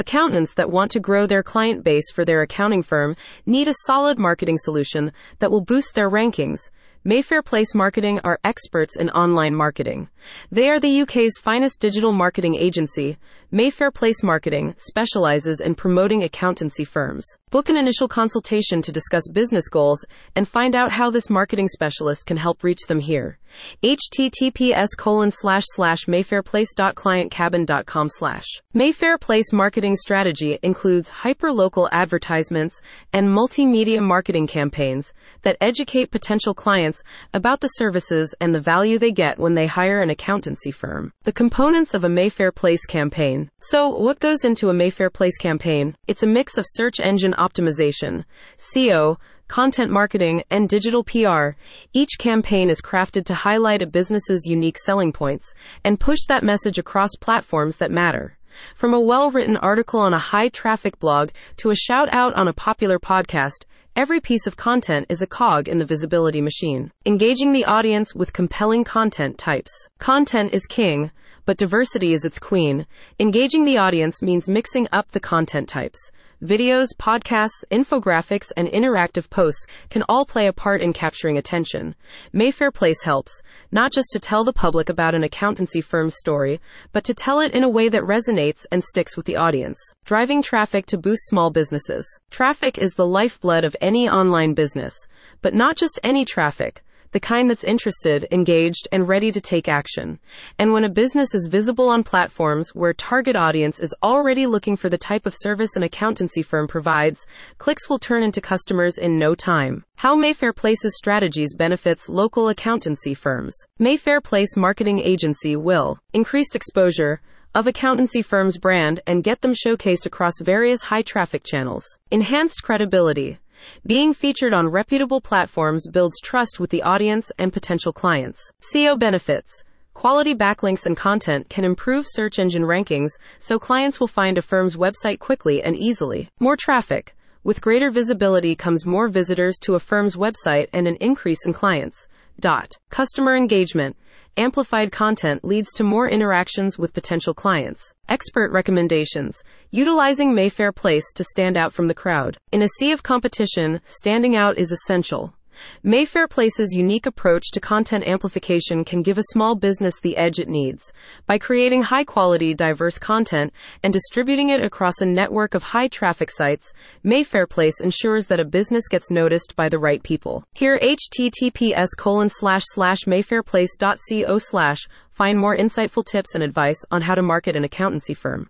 Accountants that want to grow their client base for their accounting firm need a solid marketing solution that will boost their rankings. Mayfair Place Marketing are experts in online marketing. They are the UK's finest digital marketing agency. Mayfair Place Marketing specializes in promoting accountancy firms. Book an initial consultation to discuss business goals and find out how this marketing specialist can help reach them here. https colon slash slash mayfairplace.clientcabin.com slash Mayfair Place marketing strategy includes hyperlocal advertisements and multimedia marketing campaigns that educate potential clients about the services and the value they get when they hire an accountancy firm. The components of a Mayfair Place campaign. So, what goes into a Mayfair Place campaign? It's a mix of search engine optimization, SEO, content marketing, and digital PR. Each campaign is crafted to highlight a business's unique selling points and push that message across platforms that matter. From a well written article on a high traffic blog to a shout out on a popular podcast, Every piece of content is a cog in the visibility machine. Engaging the audience with compelling content types. Content is king, but diversity is its queen. Engaging the audience means mixing up the content types. Videos, podcasts, infographics, and interactive posts can all play a part in capturing attention. Mayfair Place helps, not just to tell the public about an accountancy firm's story, but to tell it in a way that resonates and sticks with the audience. Driving traffic to boost small businesses. Traffic is the lifeblood of any online business, but not just any traffic the kind that's interested, engaged, and ready to take action. And when a business is visible on platforms where target audience is already looking for the type of service an accountancy firm provides, clicks will turn into customers in no time. How Mayfair Place's strategies benefits local accountancy firms. Mayfair Place Marketing Agency will increased exposure of accountancy firms' brand and get them showcased across various high traffic channels. Enhanced credibility. Being featured on reputable platforms builds trust with the audience and potential clients. SEO benefits. Quality backlinks and content can improve search engine rankings so clients will find a firm's website quickly and easily. More traffic. With greater visibility comes more visitors to a firm's website and an increase in clients. Dot. Customer engagement. Amplified content leads to more interactions with potential clients. Expert recommendations. Utilizing Mayfair Place to stand out from the crowd. In a sea of competition, standing out is essential. Mayfair Place's unique approach to content amplification can give a small business the edge it needs. By creating high quality, diverse content and distributing it across a network of high traffic sites, Mayfair Place ensures that a business gets noticed by the right people. Here https colon slash slash mayfairplace.co slash find more insightful tips and advice on how to market an accountancy firm.